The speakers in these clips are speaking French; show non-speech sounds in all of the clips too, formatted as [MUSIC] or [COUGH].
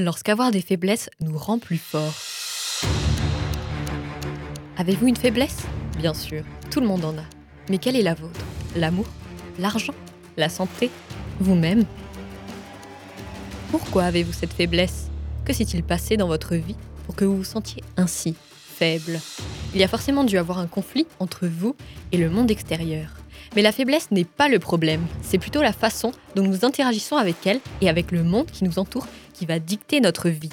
lorsqu'avoir des faiblesses nous rend plus forts. Avez-vous une faiblesse? Bien sûr, tout le monde en a. Mais quelle est la vôtre? L'amour? L'argent? La santé? Vous-même? Pourquoi avez-vous cette faiblesse? Que s'est-il passé dans votre vie pour que vous vous sentiez ainsi, faible? Il y a forcément dû avoir un conflit entre vous et le monde extérieur. Mais la faiblesse n'est pas le problème, c'est plutôt la façon dont nous interagissons avec elle et avec le monde qui nous entoure qui va dicter notre vie.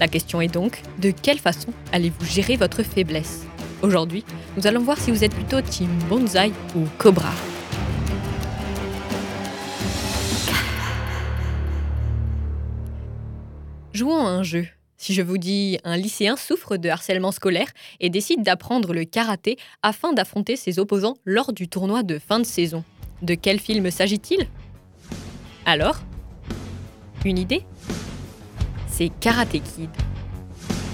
La question est donc, de quelle façon allez-vous gérer votre faiblesse? Aujourd'hui, nous allons voir si vous êtes plutôt Team Bonzai ou Cobra. Jouons un jeu. Si je vous dis un lycéen souffre de harcèlement scolaire et décide d'apprendre le karaté afin d'affronter ses opposants lors du tournoi de fin de saison, de quel film s'agit-il? Alors? Une idée? C'est Karate Kid.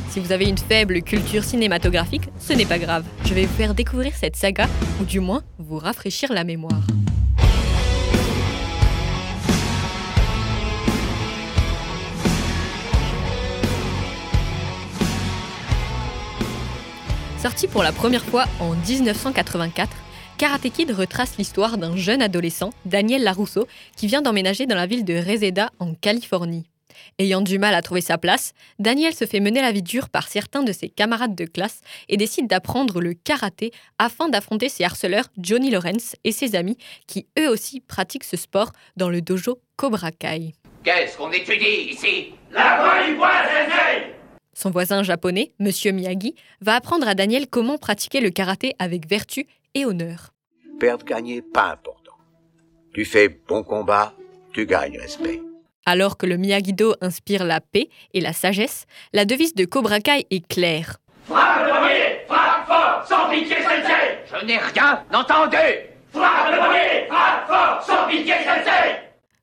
Si vous avez une faible culture cinématographique, ce n'est pas grave. Je vais vous faire découvrir cette saga, ou du moins vous rafraîchir la mémoire. Sorti pour la première fois en 1984, Karate Kid retrace l'histoire d'un jeune adolescent, Daniel Larusso, qui vient d'emménager dans la ville de Reseda, en Californie. Ayant du mal à trouver sa place, Daniel se fait mener la vie dure par certains de ses camarades de classe et décide d'apprendre le karaté afin d'affronter ses harceleurs Johnny Lawrence et ses amis qui eux aussi pratiquent ce sport dans le dojo Cobra Kai. Qu'est-ce qu'on étudie ici? La voix du bois, sensei Son voisin japonais, Monsieur Miyagi, va apprendre à Daniel comment pratiquer le karaté avec vertu et honneur. Perdre, gagner, pas important. Tu fais bon combat, tu gagnes respect. Alors que le Miyagi-Do inspire la paix et la sagesse, la devise de Cobra Kai est claire. Frappe le premier Frappe fort Sans pitié, sensei Je n'ai rien entendu Frappe le premier Frappe fort Sans pitié, sensei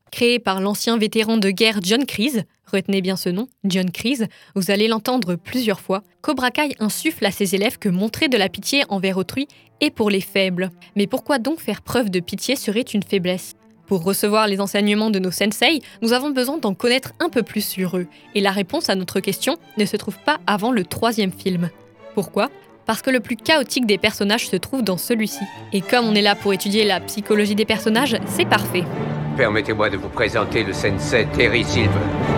Créé par l'ancien vétéran de guerre John Kreese, retenez bien ce nom, John Kreese, vous allez l'entendre plusieurs fois, Cobra Kai insuffle à ses élèves que montrer de la pitié envers autrui est pour les faibles. Mais pourquoi donc faire preuve de pitié serait une faiblesse pour recevoir les enseignements de nos sensei, nous avons besoin d'en connaître un peu plus sur eux. Et la réponse à notre question ne se trouve pas avant le troisième film. Pourquoi? Parce que le plus chaotique des personnages se trouve dans celui-ci. Et comme on est là pour étudier la psychologie des personnages, c'est parfait. Permettez-moi de vous présenter le sensei Terry Silver.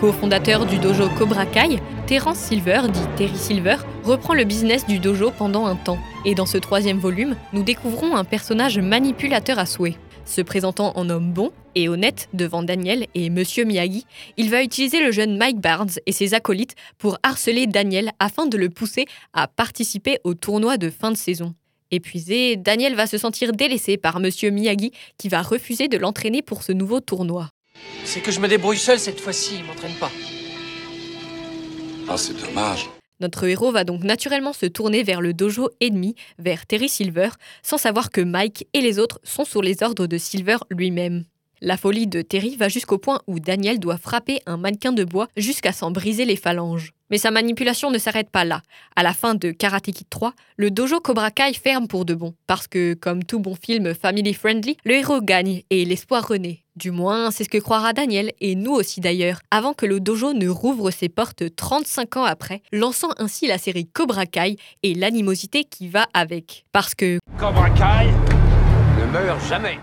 Co-fondateur du dojo Cobra Kai, Terence Silver, dit Terry Silver, reprend le business du dojo pendant un temps. Et dans ce troisième volume, nous découvrons un personnage manipulateur à souhait. Se présentant en homme bon et honnête devant Daniel et Monsieur Miyagi, il va utiliser le jeune Mike Barnes et ses acolytes pour harceler Daniel afin de le pousser à participer au tournoi de fin de saison. Épuisé, Daniel va se sentir délaissé par Monsieur Miyagi qui va refuser de l'entraîner pour ce nouveau tournoi. C'est que je me débrouille seul cette fois-ci, il m'entraîne pas. Ah, c'est dommage. Notre héros va donc naturellement se tourner vers le dojo ennemi, vers Terry Silver, sans savoir que Mike et les autres sont sous les ordres de Silver lui-même. La folie de Terry va jusqu'au point où Daniel doit frapper un mannequin de bois jusqu'à s'en briser les phalanges. Mais sa manipulation ne s'arrête pas là. À la fin de Karate Kid 3, le dojo Cobra Kai ferme pour de bon. Parce que, comme tout bon film family friendly, le héros gagne et l'espoir renaît. Du moins, c'est ce que croira Daniel, et nous aussi d'ailleurs, avant que le dojo ne rouvre ses portes 35 ans après, lançant ainsi la série Cobra Kai et l'animosité qui va avec. Parce que Cobra Kai ne meurt jamais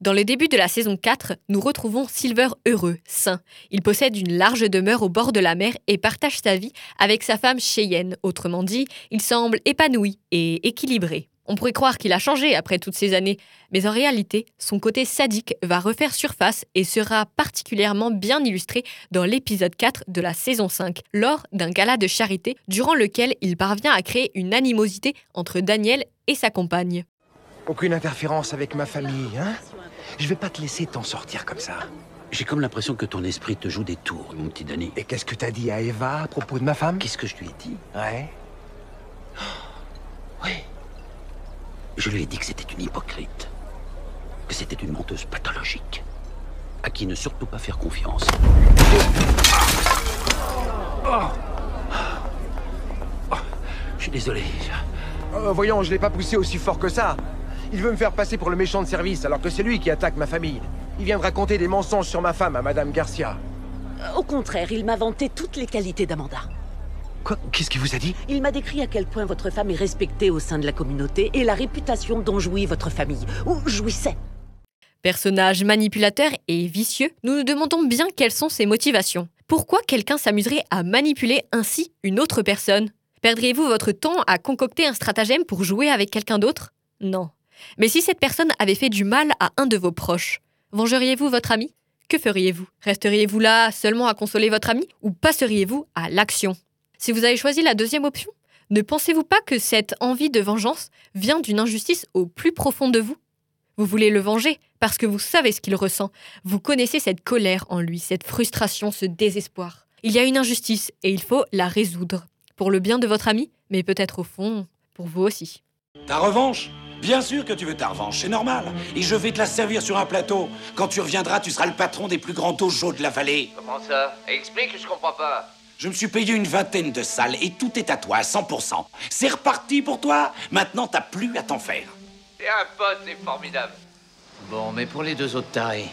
dans le début de la saison 4, nous retrouvons Silver heureux, sain. Il possède une large demeure au bord de la mer et partage sa vie avec sa femme Cheyenne. Autrement dit, il semble épanoui et équilibré. On pourrait croire qu'il a changé après toutes ces années, mais en réalité, son côté sadique va refaire surface et sera particulièrement bien illustré dans l'épisode 4 de la saison 5, lors d'un gala de charité durant lequel il parvient à créer une animosité entre Daniel et sa compagne. Aucune interférence avec ma famille, hein? Je vais pas te laisser t'en sortir comme ça. J'ai comme l'impression que ton esprit te joue des tours, mon petit Danny. Et qu'est-ce que t'as dit à Eva à propos de ma femme? Qu'est-ce que je lui ai dit? Ouais. Oui. Je lui ai dit que c'était une hypocrite. Que c'était une menteuse pathologique. À qui ne surtout pas faire confiance. Je suis désolé. Euh, voyons, je l'ai pas poussé aussi fort que ça. Il veut me faire passer pour le méchant de service alors que c'est lui qui attaque ma famille. Il vient de raconter des mensonges sur ma femme à Madame Garcia. Au contraire, il m'a vanté toutes les qualités d'Amanda. Quoi Qu'est-ce qu'il vous a dit Il m'a décrit à quel point votre femme est respectée au sein de la communauté et la réputation dont jouit votre famille, ou jouissait. Personnage manipulateur et vicieux, nous nous demandons bien quelles sont ses motivations. Pourquoi quelqu'un s'amuserait à manipuler ainsi une autre personne? Perdriez-vous votre temps à concocter un stratagème pour jouer avec quelqu'un d'autre? Non. Mais si cette personne avait fait du mal à un de vos proches, vengeriez-vous votre ami? Que feriez-vous? Resteriez-vous là seulement à consoler votre ami ou passeriez-vous à l'action? Si vous avez choisi la deuxième option, ne pensez-vous pas que cette envie de vengeance vient d'une injustice au plus profond de vous? Vous voulez le venger parce que vous savez ce qu'il ressent. Vous connaissez cette colère en lui, cette frustration, ce désespoir. Il y a une injustice et il faut la résoudre. Pour le bien de votre ami, mais peut-être au fond, pour vous aussi. Ta revanche? Bien sûr que tu veux ta revanche, c'est normal. Et je vais te la servir sur un plateau. Quand tu reviendras, tu seras le patron des plus grands dojos de la vallée. Comment ça? Explique, je comprends pas. Je me suis payé une vingtaine de salles et tout est à toi à 100%. C'est reparti pour toi. Maintenant, t'as plus à t'en faire. T'es un pote, c'est formidable. Bon, mais pour les deux autres tarés.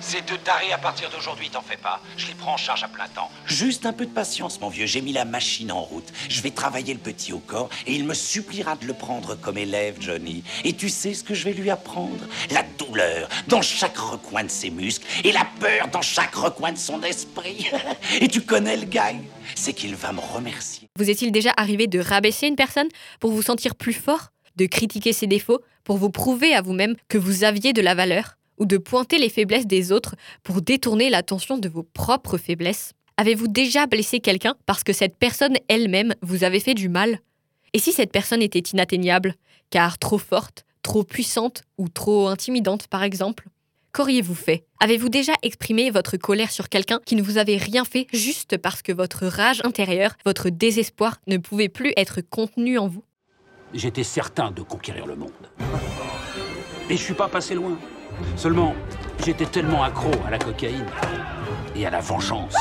Ces deux tarés, à partir d'aujourd'hui, t'en fais pas. Je les prends en charge à plein temps. Juste un peu de patience, mon vieux. J'ai mis la machine en route. Je vais travailler le petit au corps et il me suppliera de le prendre comme élève, Johnny. Et tu sais ce que je vais lui apprendre? La douleur dans chaque recoin de ses muscles et la peur dans chaque recoin de son esprit. [LAUGHS] et tu connais le gars? C'est qu'il va me remercier. Vous est-il déjà arrivé de rabaisser une personne pour vous sentir plus fort? De critiquer ses défauts pour vous prouver à vous-même que vous aviez de la valeur? Ou de pointer les faiblesses des autres pour détourner l'attention de vos propres faiblesses? Avez-vous déjà blessé quelqu'un parce que cette personne elle-même vous avait fait du mal? Et si cette personne était inatteignable, car trop forte, trop puissante ou trop intimidante par exemple? Qu'auriez-vous fait? Avez-vous déjà exprimé votre colère sur quelqu'un qui ne vous avait rien fait juste parce que votre rage intérieure, votre désespoir ne pouvait plus être contenu en vous? J'étais certain de conquérir le monde. Et je suis pas passé loin. Seulement, j'étais tellement accro à la cocaïne et à la vengeance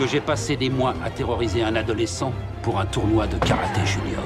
que j'ai passé des mois à terroriser un adolescent pour un tournoi de karaté junior.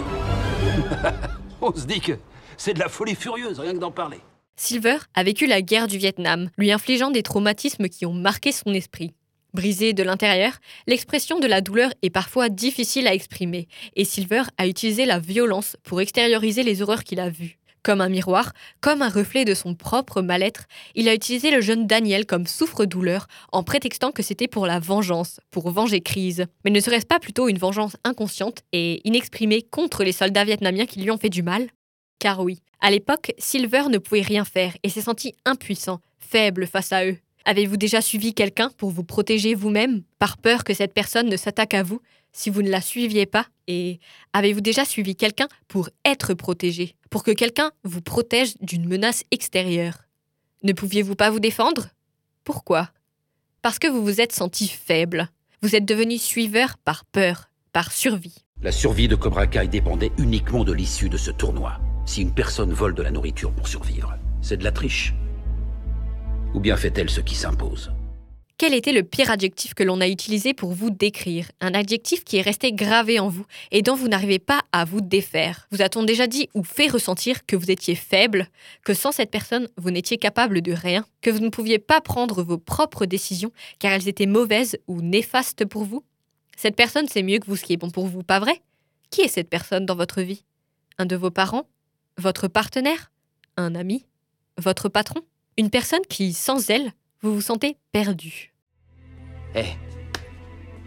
[LAUGHS] On se dit que c'est de la folie furieuse, rien que d'en parler. Silver a vécu la guerre du Vietnam, lui infligeant des traumatismes qui ont marqué son esprit. Brisé de l'intérieur, l'expression de la douleur est parfois difficile à exprimer, et Silver a utilisé la violence pour extérioriser les horreurs qu'il a vues. Comme un miroir, comme un reflet de son propre mal-être, il a utilisé le jeune Daniel comme souffre-douleur en prétextant que c'était pour la vengeance, pour venger Crise. Mais ne serait-ce pas plutôt une vengeance inconsciente et inexprimée contre les soldats vietnamiens qui lui ont fait du mal? Car oui, à l'époque, Silver ne pouvait rien faire et s'est senti impuissant, faible face à eux. Avez-vous déjà suivi quelqu'un pour vous protéger vous-même, par peur que cette personne ne s'attaque à vous si vous ne la suiviez pas? Et avez-vous déjà suivi quelqu'un pour être protégé, pour que quelqu'un vous protège d'une menace extérieure? Ne pouviez-vous pas vous défendre? Pourquoi? Parce que vous vous êtes senti faible. Vous êtes devenu suiveur par peur, par survie. La survie de Cobra Kai dépendait uniquement de l'issue de ce tournoi. Si une personne vole de la nourriture pour survivre, c'est de la triche. Ou bien fait-elle ce qui s'impose Quel était le pire adjectif que l'on a utilisé pour vous décrire? Un adjectif qui est resté gravé en vous et dont vous n'arrivez pas à vous défaire. Vous a-t-on déjà dit ou fait ressentir que vous étiez faible, que sans cette personne, vous n'étiez capable de rien, que vous ne pouviez pas prendre vos propres décisions car elles étaient mauvaises ou néfastes pour vous? Cette personne sait mieux que vous ce qui est bon pour vous, pas vrai? Qui est cette personne dans votre vie? Un de vos parents? Votre partenaire? Un ami? Votre patron? Une personne qui, sans elle, vous vous sentez perdu. Hé,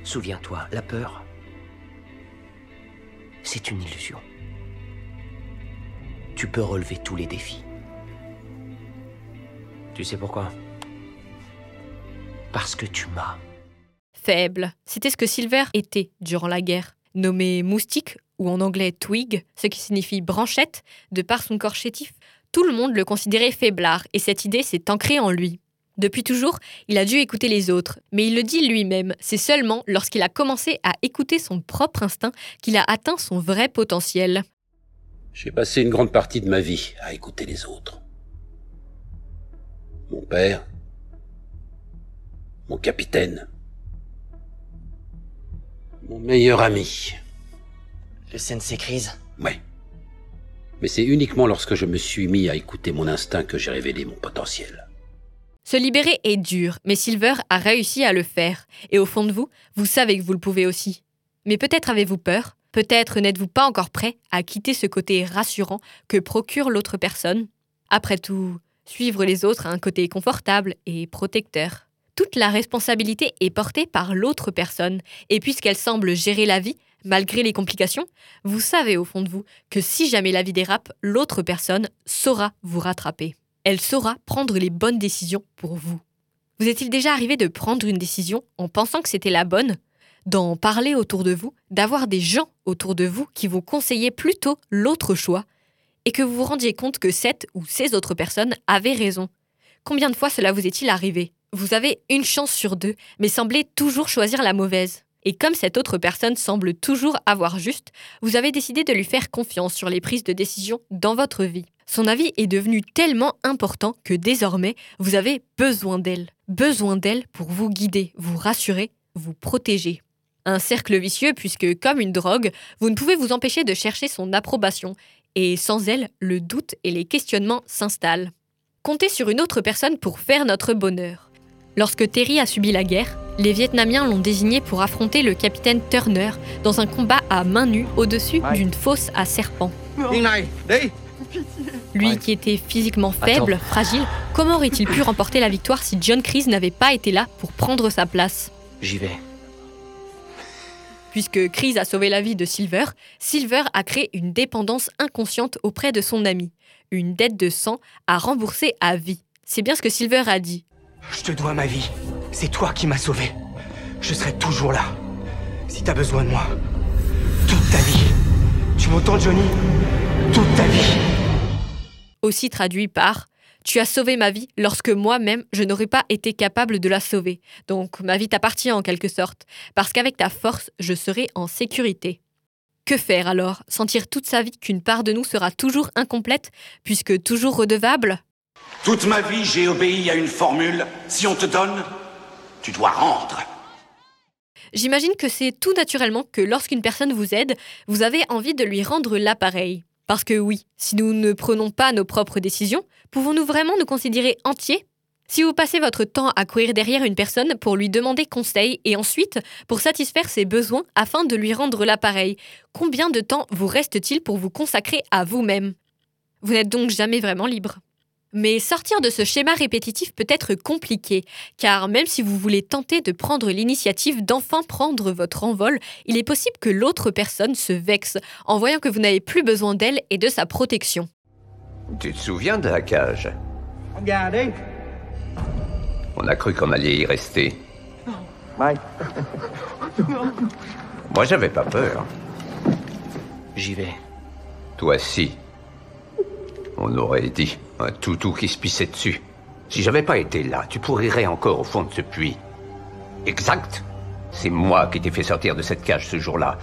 souviens-toi, la peur, c'est une illusion. Tu peux relever tous les défis. Tu sais pourquoi? Parce que tu m'as. Faible, c'était ce que Silver était durant la guerre. Nommé moustique, ou en anglais twig, ce qui signifie branchette, de par son corps chétif, tout le monde le considérait faiblard et cette idée s'est ancrée en lui. Depuis toujours, il a dû écouter les autres, mais il le dit lui-même, c'est seulement lorsqu'il a commencé à écouter son propre instinct qu'il a atteint son vrai potentiel. J'ai passé une grande partie de ma vie à écouter les autres. Mon père, mon capitaine, mon meilleur ami. Le sensei crise Ouais. Mais c'est uniquement lorsque je me suis mis à écouter mon instinct que j'ai révélé mon potentiel. Se libérer est dur, mais Silver a réussi à le faire. Et au fond de vous, vous savez que vous le pouvez aussi. Mais peut-être avez-vous peur, peut-être n'êtes-vous pas encore prêt à quitter ce côté rassurant que procure l'autre personne. Après tout, suivre les autres a un côté confortable et protecteur. Toute la responsabilité est portée par l'autre personne, et puisqu'elle semble gérer la vie, malgré les complications, vous savez au fond de vous que si jamais la vie dérape, l'autre personne saura vous rattraper. Elle saura prendre les bonnes décisions pour vous. Vous est-il déjà arrivé de prendre une décision en pensant que c'était la bonne? D'en parler autour de vous, d'avoir des gens autour de vous qui vous conseillaient plutôt l'autre choix, et que vous vous rendiez compte que cette ou ces autres personnes avaient raison. Combien de fois cela vous est-il arrivé? Vous avez une chance sur deux, mais semblez toujours choisir la mauvaise. Et comme cette autre personne semble toujours avoir juste, vous avez décidé de lui faire confiance sur les prises de décision dans votre vie. Son avis est devenu tellement important que désormais, vous avez besoin d'elle. Besoin d'elle pour vous guider, vous rassurer, vous protéger. Un cercle vicieux puisque, comme une drogue, vous ne pouvez vous empêcher de chercher son approbation. Et sans elle, le doute et les questionnements s'installent. Comptez sur une autre personne pour faire notre bonheur. Lorsque Terry a subi la guerre, les Vietnamiens l'ont désigné pour affronter le capitaine Turner dans un combat à main nue au-dessus d'une fosse à serpents. Lui qui était physiquement faible, fragile, comment aurait-il pu remporter la victoire si John Kreese n'avait pas été là pour prendre sa place? J'y vais. Puisque Kreese a sauvé la vie de Silver, Silver a créé une dépendance inconsciente auprès de son ami, une dette de sang à rembourser à vie. C'est bien ce que Silver a dit. Je te dois ma vie. C'est toi qui m'as sauvé. Je serai toujours là. Si t'as besoin de moi. Toute ta vie. Tu m'entends, Johnny? Toute ta vie. Aussi traduit par Tu as sauvé ma vie lorsque moi-même je n'aurais pas été capable de la sauver. Donc ma vie t'appartient en quelque sorte, parce qu'avec ta force, je serai en sécurité. Que faire alors? Sentir toute sa vie qu'une part de nous sera toujours incomplète, puisque toujours redevable? Toute ma vie, j'ai obéi à une formule. Si on te donne, tu dois rendre. J'imagine que c'est tout naturellement que lorsqu'une personne vous aide, vous avez envie de lui rendre l'appareil. Parce que oui, si nous ne prenons pas nos propres décisions, pouvons-nous vraiment nous considérer entiers? Si vous passez votre temps à courir derrière une personne pour lui demander conseil et ensuite pour satisfaire ses besoins afin de lui rendre l'appareil, combien de temps vous reste-t-il pour vous consacrer à vous-même? Vous n'êtes donc jamais vraiment libre. Mais sortir de ce schéma répétitif peut être compliqué, car même si vous voulez tenter de prendre l'initiative d'enfin prendre votre envol, il est possible que l'autre personne se vexe en voyant que vous n'avez plus besoin d'elle et de sa protection. Tu te souviens de la cage? Regardez. On a cru qu'on allait y rester. Mike. Moi, j'avais pas peur. J'y vais. Toi, si. On aurait dit un toutou qui se pissait dessus. Si j'avais pas été là, tu pourrirais encore au fond de ce puits. Exact. C'est moi qui t'ai fait sortir de cette cage ce jour-là,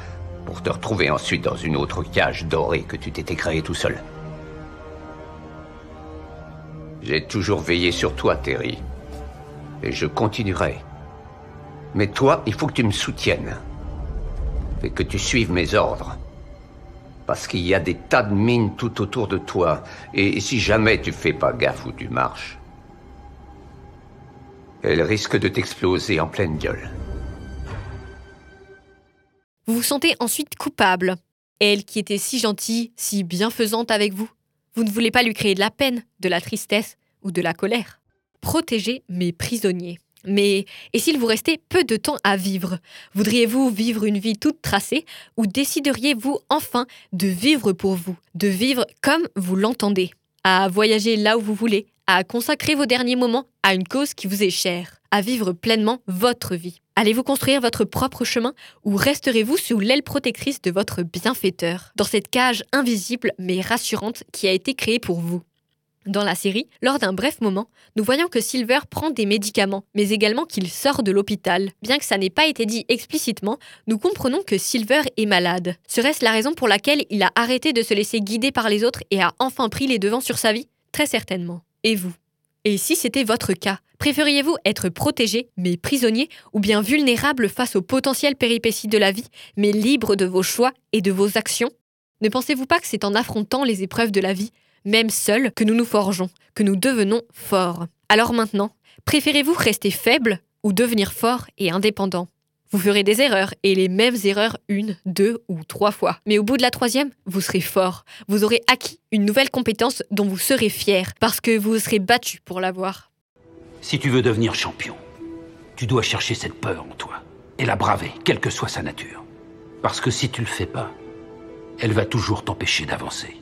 pour te retrouver ensuite dans une autre cage dorée que tu t'étais créée tout seul. J'ai toujours veillé sur toi, Terry. Et je continuerai. Mais toi, il faut que tu me soutiennes. Et que tu suives mes ordres. Parce qu'il y a des tas de mines tout autour de toi. Et si jamais tu fais pas gaffe où tu marches, elles risquent de t'exploser en pleine gueule. Vous vous sentez ensuite coupable. Elle qui était si gentille, si bienfaisante avec vous. Vous ne voulez pas lui créer de la peine, de la tristesse ou de la colère. Protégez mes prisonniers. Mais et s'il vous restait peu de temps à vivre Voudriez-vous vivre une vie toute tracée ou décideriez-vous enfin de vivre pour vous, de vivre comme vous l'entendez, à voyager là où vous voulez, à consacrer vos derniers moments à une cause qui vous est chère, à vivre pleinement votre vie. Allez-vous construire votre propre chemin ou resterez-vous sous l'aile protectrice de votre bienfaiteur, dans cette cage invisible mais rassurante qui a été créée pour vous dans la série, lors d'un bref moment, nous voyons que Silver prend des médicaments, mais également qu'il sort de l'hôpital. Bien que ça n'ait pas été dit explicitement, nous comprenons que Silver est malade. Serait-ce la raison pour laquelle il a arrêté de se laisser guider par les autres et a enfin pris les devants sur sa vie? Très certainement. Et vous? Et si c'était votre cas Préfériez-vous être protégé, mais prisonnier, ou bien vulnérable face aux potentielles péripéties de la vie, mais libre de vos choix et de vos actions? Ne pensez-vous pas que c'est en affrontant les épreuves de la vie, même seuls, que nous nous forgeons, que nous devenons forts Alors maintenant, préférez-vous rester faible ou devenir fort et indépendant? Vous ferez des erreurs, et les mêmes erreurs une, deux ou trois fois. Mais au bout de la troisième, vous serez fort. Vous aurez acquis une nouvelle compétence dont vous serez fier, parce que vous serez battu pour l'avoir. Si tu veux devenir champion, tu dois chercher cette peur en toi, et la braver, quelle que soit sa nature. Parce que si tu le fais pas, elle va toujours t'empêcher d'avancer.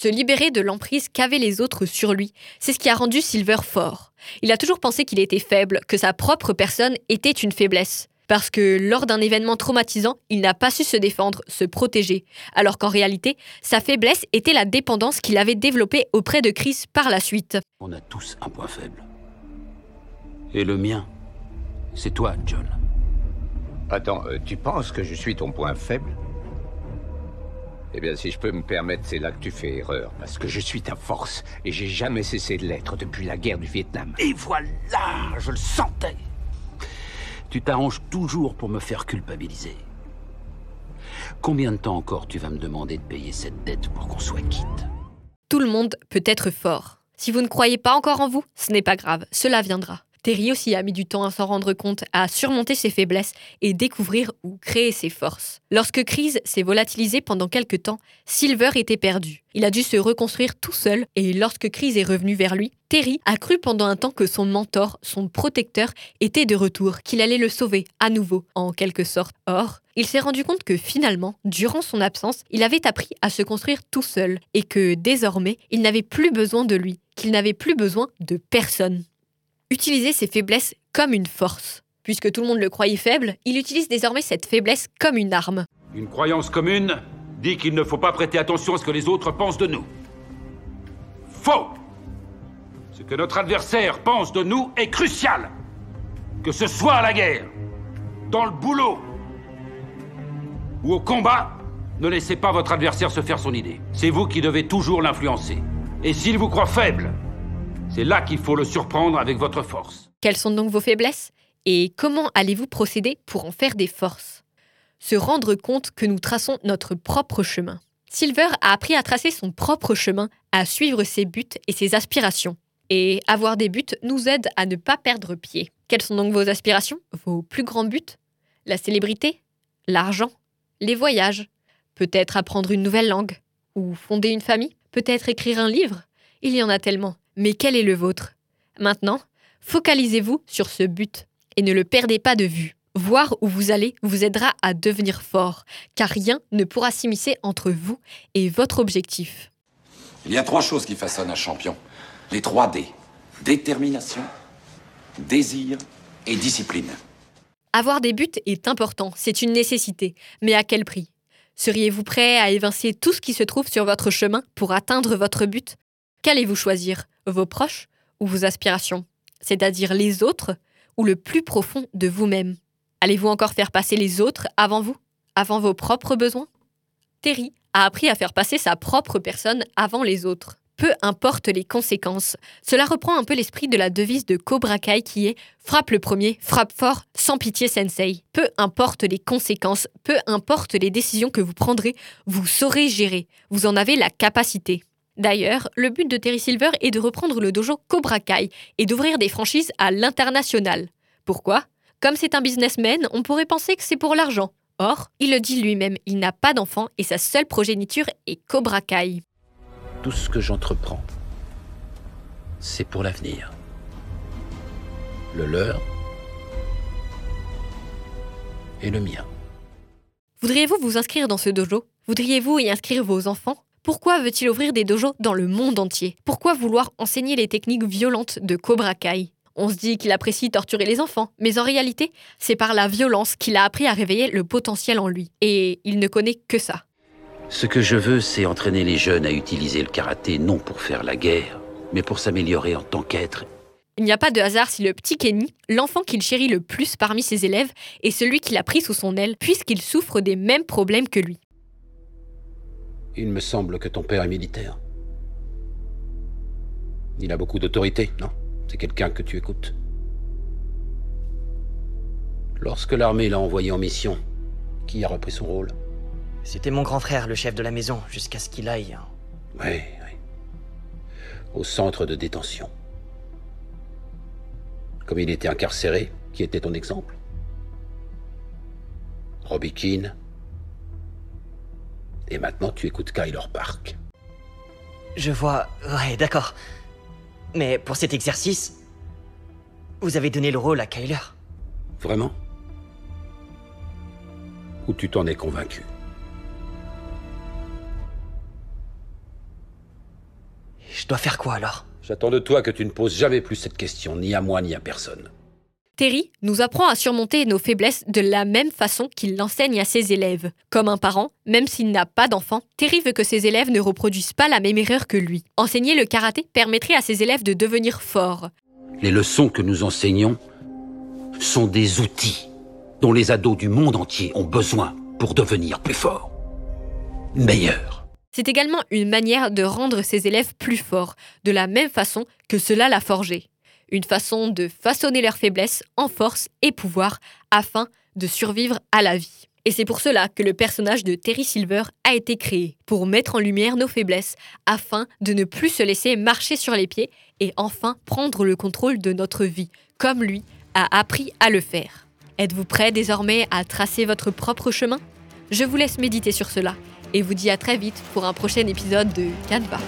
Se libérer de l'emprise qu'avaient les autres sur lui, c'est ce qui a rendu Silver fort. Il a toujours pensé qu'il était faible, que sa propre personne était une faiblesse. Parce que lors d'un événement traumatisant, il n'a pas su se défendre, se protéger, alors qu'en réalité, sa faiblesse était la dépendance qu'il avait développée auprès de Chris par la suite. On a tous un point faible. Et le mien, c'est toi, John. Attends, euh, tu penses que je suis ton point faible? Eh bien, si je peux me permettre, c'est là que tu fais erreur, parce que je suis ta force, et j'ai jamais cessé de l'être depuis la guerre du Vietnam. Et voilà, je le sentais. Tu t'arranges toujours pour me faire culpabiliser. Combien de temps encore tu vas me demander de payer cette dette pour qu'on soit quitte? Tout le monde peut être fort. Si vous ne croyez pas encore en vous, ce n'est pas grave, cela viendra. Terry aussi a mis du temps à s'en rendre compte, à surmonter ses faiblesses et découvrir ou créer ses forces. Lorsque Crise s'est volatilisée pendant quelques temps, Silver était perdu. Il a dû se reconstruire tout seul et lorsque Crise est revenu vers lui, Terry a cru pendant un temps que son mentor, son protecteur, était de retour, qu'il allait le sauver à nouveau, en quelque sorte. Or, il s'est rendu compte que finalement, durant son absence, il avait appris à se construire tout seul et que désormais, il n'avait plus besoin de lui, qu'il n'avait plus besoin de personne utiliser ses faiblesses comme une force. Puisque tout le monde le croyait faible, il utilise désormais cette faiblesse comme une arme. Une croyance commune dit qu'il ne faut pas prêter attention à ce que les autres pensent de nous. Faux Ce que notre adversaire pense de nous est crucial. Que ce soit à la guerre, dans le boulot ou au combat, ne laissez pas votre adversaire se faire son idée. C'est vous qui devez toujours l'influencer. Et s'il vous croit faible, c'est là qu'il faut le surprendre avec votre force. Quelles sont donc vos faiblesses Et comment allez-vous procéder pour en faire des forces? Se rendre compte que nous traçons notre propre chemin. Silver a appris à tracer son propre chemin, à suivre ses buts et ses aspirations. Et avoir des buts nous aide à ne pas perdre pied. Quelles sont donc vos aspirations? Vos plus grands buts? La célébrité? L'argent? Les voyages? Peut-être apprendre une nouvelle langue? Ou fonder une famille? Peut-être écrire un livre? Il y en a tellement. Mais quel est le vôtre? Maintenant, focalisez-vous sur ce but et ne le perdez pas de vue. Voir où vous allez vous aidera à devenir fort, car rien ne pourra s'immiscer entre vous et votre objectif. Il y a trois choses qui façonnent un champion. Les trois D. Détermination, désir et discipline. Avoir des buts est important, c'est une nécessité. Mais à quel prix? Seriez-vous prêt à évincer tout ce qui se trouve sur votre chemin pour atteindre votre but? Qu'allez-vous choisir Vos proches ou vos aspirations C'est-à-dire les autres ou le plus profond de vous-même? Allez-vous encore faire passer les autres avant vous Avant vos propres besoins? Terry a appris à faire passer sa propre personne avant les autres. Peu importe les conséquences. Cela reprend un peu l'esprit de la devise de Cobra Kai qui est Frappe le premier, frappe fort, sans pitié sensei. Peu importe les conséquences, peu importe les décisions que vous prendrez, vous saurez gérer. Vous en avez la capacité. D'ailleurs, le but de Terry Silver est de reprendre le dojo Cobra Kai et d'ouvrir des franchises à l'international. Pourquoi? Comme c'est un businessman, on pourrait penser que c'est pour l'argent. Or, il le dit lui-même, il n'a pas d'enfant et sa seule progéniture est Cobra Kai. Tout ce que j'entreprends, c'est pour l'avenir. Le leur et le mien. Voudriez-vous vous inscrire dans ce dojo? Voudriez-vous y inscrire vos enfants? Pourquoi veut-il ouvrir des dojos dans le monde entier? Pourquoi vouloir enseigner les techniques violentes de Cobra Kai? On se dit qu'il apprécie torturer les enfants, mais en réalité, c'est par la violence qu'il a appris à réveiller le potentiel en lui. Et il ne connaît que ça. Ce que je veux, c'est entraîner les jeunes à utiliser le karaté non pour faire la guerre, mais pour s'améliorer en tant qu'être. Il n'y a pas de hasard si le petit Kenny, l'enfant qu'il chérit le plus parmi ses élèves, est celui qu'il a pris sous son aile, puisqu'il souffre des mêmes problèmes que lui. Il me semble que ton père est militaire. Il a beaucoup d'autorité, non? C'est quelqu'un que tu écoutes. Lorsque l'armée l'a envoyé en mission, qui a repris son rôle? C'était mon grand frère, le chef de la maison, jusqu'à ce qu'il aille. Oui, oui. Au centre de détention. Comme il était incarcéré, qui était ton exemple? Robbie Keane. Et maintenant, tu écoutes Kyler Park. Je vois. Ouais, d'accord. Mais pour cet exercice, vous avez donné le rôle à Kyler. Vraiment? Ou tu t'en es convaincu? Je dois faire quoi alors? J'attends de toi que tu ne poses jamais plus cette question, ni à moi ni à personne. Terry nous apprend à surmonter nos faiblesses de la même façon qu'il l'enseigne à ses élèves. Comme un parent, même s'il n'a pas d'enfant, Terry veut que ses élèves ne reproduisent pas la même erreur que lui. Enseigner le karaté permettrait à ses élèves de devenir forts. Les leçons que nous enseignons sont des outils dont les ados du monde entier ont besoin pour devenir plus forts, meilleurs. C'est également une manière de rendre ses élèves plus forts, de la même façon que cela l'a forgé. Une façon de façonner leurs faiblesses en force et pouvoir afin de survivre à la vie. Et c'est pour cela que le personnage de Terry Silver a été créé, pour mettre en lumière nos faiblesses, afin de ne plus se laisser marcher sur les pieds et enfin prendre le contrôle de notre vie, comme lui a appris à le faire. Êtes-vous prêt désormais à tracer votre propre chemin? Je vous laisse méditer sur cela et vous dis à très vite pour un prochain épisode de Canva.